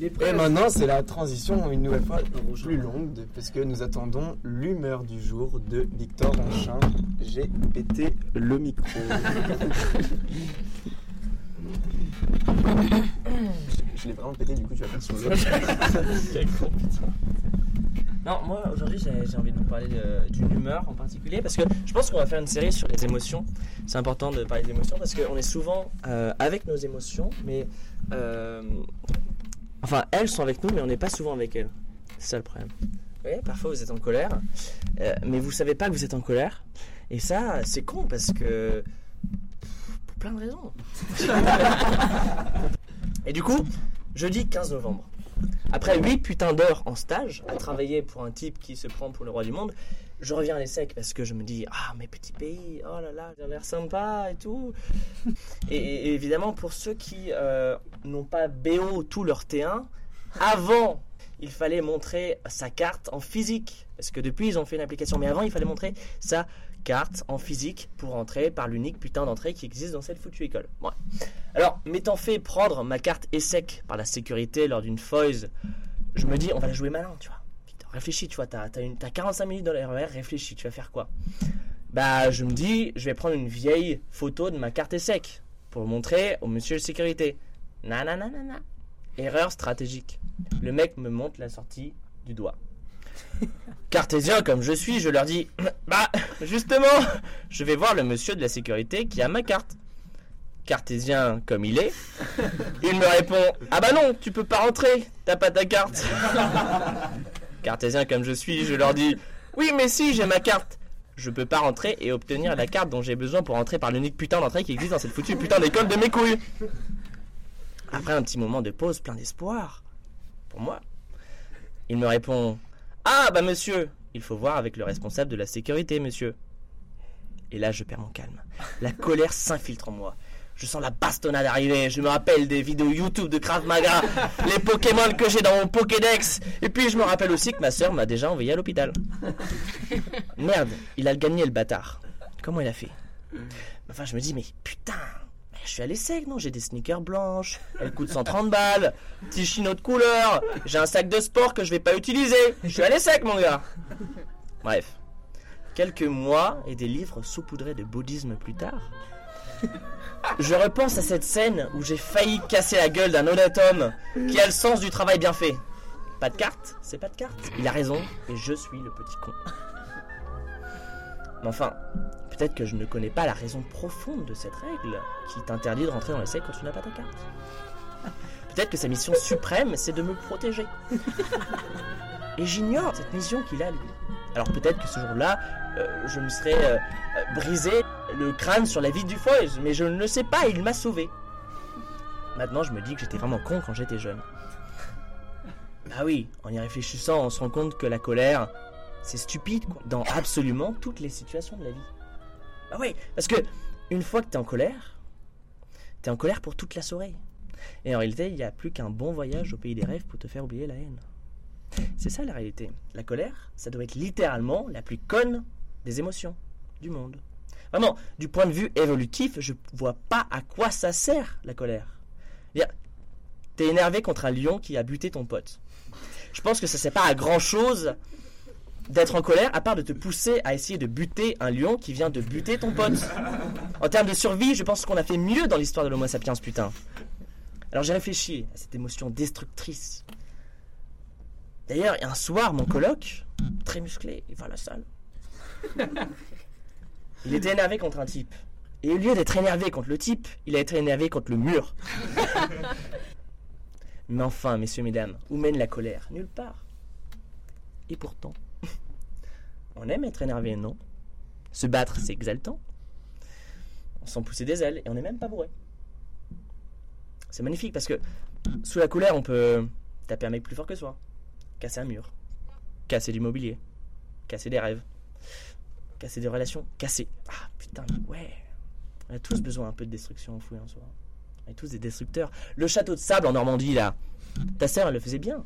Et maintenant, c'est la transition une nouvelle fois plus longue de- parce que nous attendons l'humeur du jour de Victor Anchin. J'ai pété le micro. je je l'ai vraiment pété, du coup, tu vas faire sur le. Non, moi aujourd'hui j'ai envie de vous parler d'une humeur en particulier parce que je pense qu'on va faire une série sur les émotions. C'est important de parler d'émotions parce qu'on est souvent euh, avec nos émotions, mais euh, enfin elles sont avec nous, mais on n'est pas souvent avec elles. C'est ça le problème. Voyez, parfois vous êtes en colère, euh, mais vous savez pas que vous êtes en colère. Et ça, c'est con parce que pour plein de raisons. Et du coup, jeudi 15 novembre. Après 8 putains d'heures en stage, à travailler pour un type qui se prend pour le roi du monde, je reviens à l'ESSEC parce que je me dis Ah, mes petits pays, oh là là, ils ont l'air sympa et tout. Et, et évidemment, pour ceux qui euh, n'ont pas BO tout leur T1, avant, il fallait montrer sa carte en physique. Parce que depuis, ils ont fait une application. Mais avant, il fallait montrer sa carte en physique pour entrer par l'unique putain d'entrée qui existe dans cette foutue école. Ouais. Alors, m'étant fait prendre ma carte ESSEC par la sécurité lors d'une FOIS, je me dis, on va la jouer malin, tu vois. Réfléchis, tu vois, t'as, t'as 45 minutes dans le RER, réfléchis, tu vas faire quoi? Bah, je me dis, je vais prendre une vieille photo de ma carte ESSEC pour montrer au monsieur de sécurité. Nananana. Erreur stratégique. Le mec me montre la sortie du doigt. Cartésien comme je suis, je leur dis Bah, justement, je vais voir le monsieur de la sécurité qui a ma carte. Cartésien comme il est, il me répond Ah bah non, tu peux pas rentrer, t'as pas ta carte. Cartésien comme je suis, je leur dis Oui, mais si, j'ai ma carte. Je peux pas rentrer et obtenir la carte dont j'ai besoin pour entrer par l'unique putain d'entrée qui existe dans cette foutue putain d'école de mes couilles. Après un petit moment de pause plein d'espoir, pour moi, il me répond Ah bah monsieur, il faut voir avec le responsable de la sécurité, monsieur. Et là, je perds mon calme. La colère s'infiltre en moi. Je sens la bastonnade arriver. Je me rappelle des vidéos YouTube de Krav Maga, les Pokémon que j'ai dans mon Pokédex. Et puis, je me rappelle aussi que ma soeur m'a déjà envoyé à l'hôpital. Merde, il a gagné le bâtard. Comment il a fait? Enfin, je me dis, mais putain, je suis à l'essai, non? J'ai des sneakers blanches, elles coûtent 130 balles, petit chino de couleur, j'ai un sac de sport que je vais pas utiliser. Je suis à l'essai, mon gars. Bref, quelques mois et des livres saupoudrés de bouddhisme plus tard, je repense à cette scène où j'ai failli casser la gueule d'un honnête homme qui a le sens du travail bien fait. Pas de carte, c'est pas de carte. Il a raison et je suis le petit con. Mais enfin, peut-être que je ne connais pas la raison profonde de cette règle qui t'interdit de rentrer dans l'essai quand tu n'as pas ta carte. Peut-être que sa mission suprême, c'est de me protéger. Et j'ignore cette mission qu'il a, lui. Alors peut-être que ce jour-là, euh, je me serais euh, brisé le crâne sur la vitre du foyer, mais je ne le sais pas, il m'a sauvé. Maintenant, je me dis que j'étais vraiment con quand j'étais jeune. Bah oui, en y réfléchissant, on se rend compte que la colère, c'est stupide, quoi. Dans absolument toutes les situations de la vie. Bah oui, parce que une fois que t'es en colère, t'es en colère pour toute la soirée. Et en réalité, il n'y a plus qu'un bon voyage au pays des rêves pour te faire oublier la haine. C'est ça la réalité. La colère, ça doit être littéralement la plus conne des émotions du monde. Vraiment, du point de vue évolutif, je vois pas à quoi ça sert la colère. T'es énervé contre un lion qui a buté ton pote. Je pense que ça sert pas à grand chose d'être en colère à part de te pousser à essayer de buter un lion qui vient de buter ton pote. En termes de survie, je pense qu'on a fait mieux dans l'histoire de l'Homo sapiens, putain. Alors j'ai réfléchi à cette émotion destructrice. D'ailleurs, un soir, mon coloc, très musclé, il va à la salle. Il était énervé contre un type. Et au lieu d'être énervé contre le type, il a été énervé contre le mur. Mais enfin, messieurs, mesdames, où mène la colère? Nulle part. Et pourtant, on aime être énervé, non? Se battre, c'est exaltant. On sent pousser des ailes et on n'est même pas bourré. C'est magnifique parce que sous la colère, on peut taper un mec plus fort que soi, casser un mur, casser du mobilier, casser des rêves, casser des relations, casser. Ah putain, ouais. On a tous besoin un peu de destruction enfouie en soi. On est tous des destructeurs. Le château de sable en Normandie, là, ta sœur, elle le faisait bien.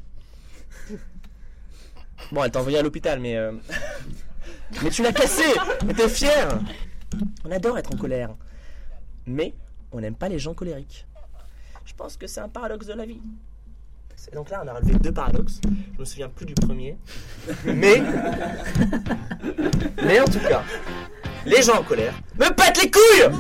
Bon, elle t'a envoyé à l'hôpital, mais. euh, mais tu l'as cassé Mais t'es fier On adore être en colère. Mais on n'aime pas les gens colériques. Je pense que c'est un paradoxe de la vie. Et donc là, on a relevé deux paradoxes. Je me souviens plus du premier. Mais. Mais en tout cas, les gens en colère me pètent les couilles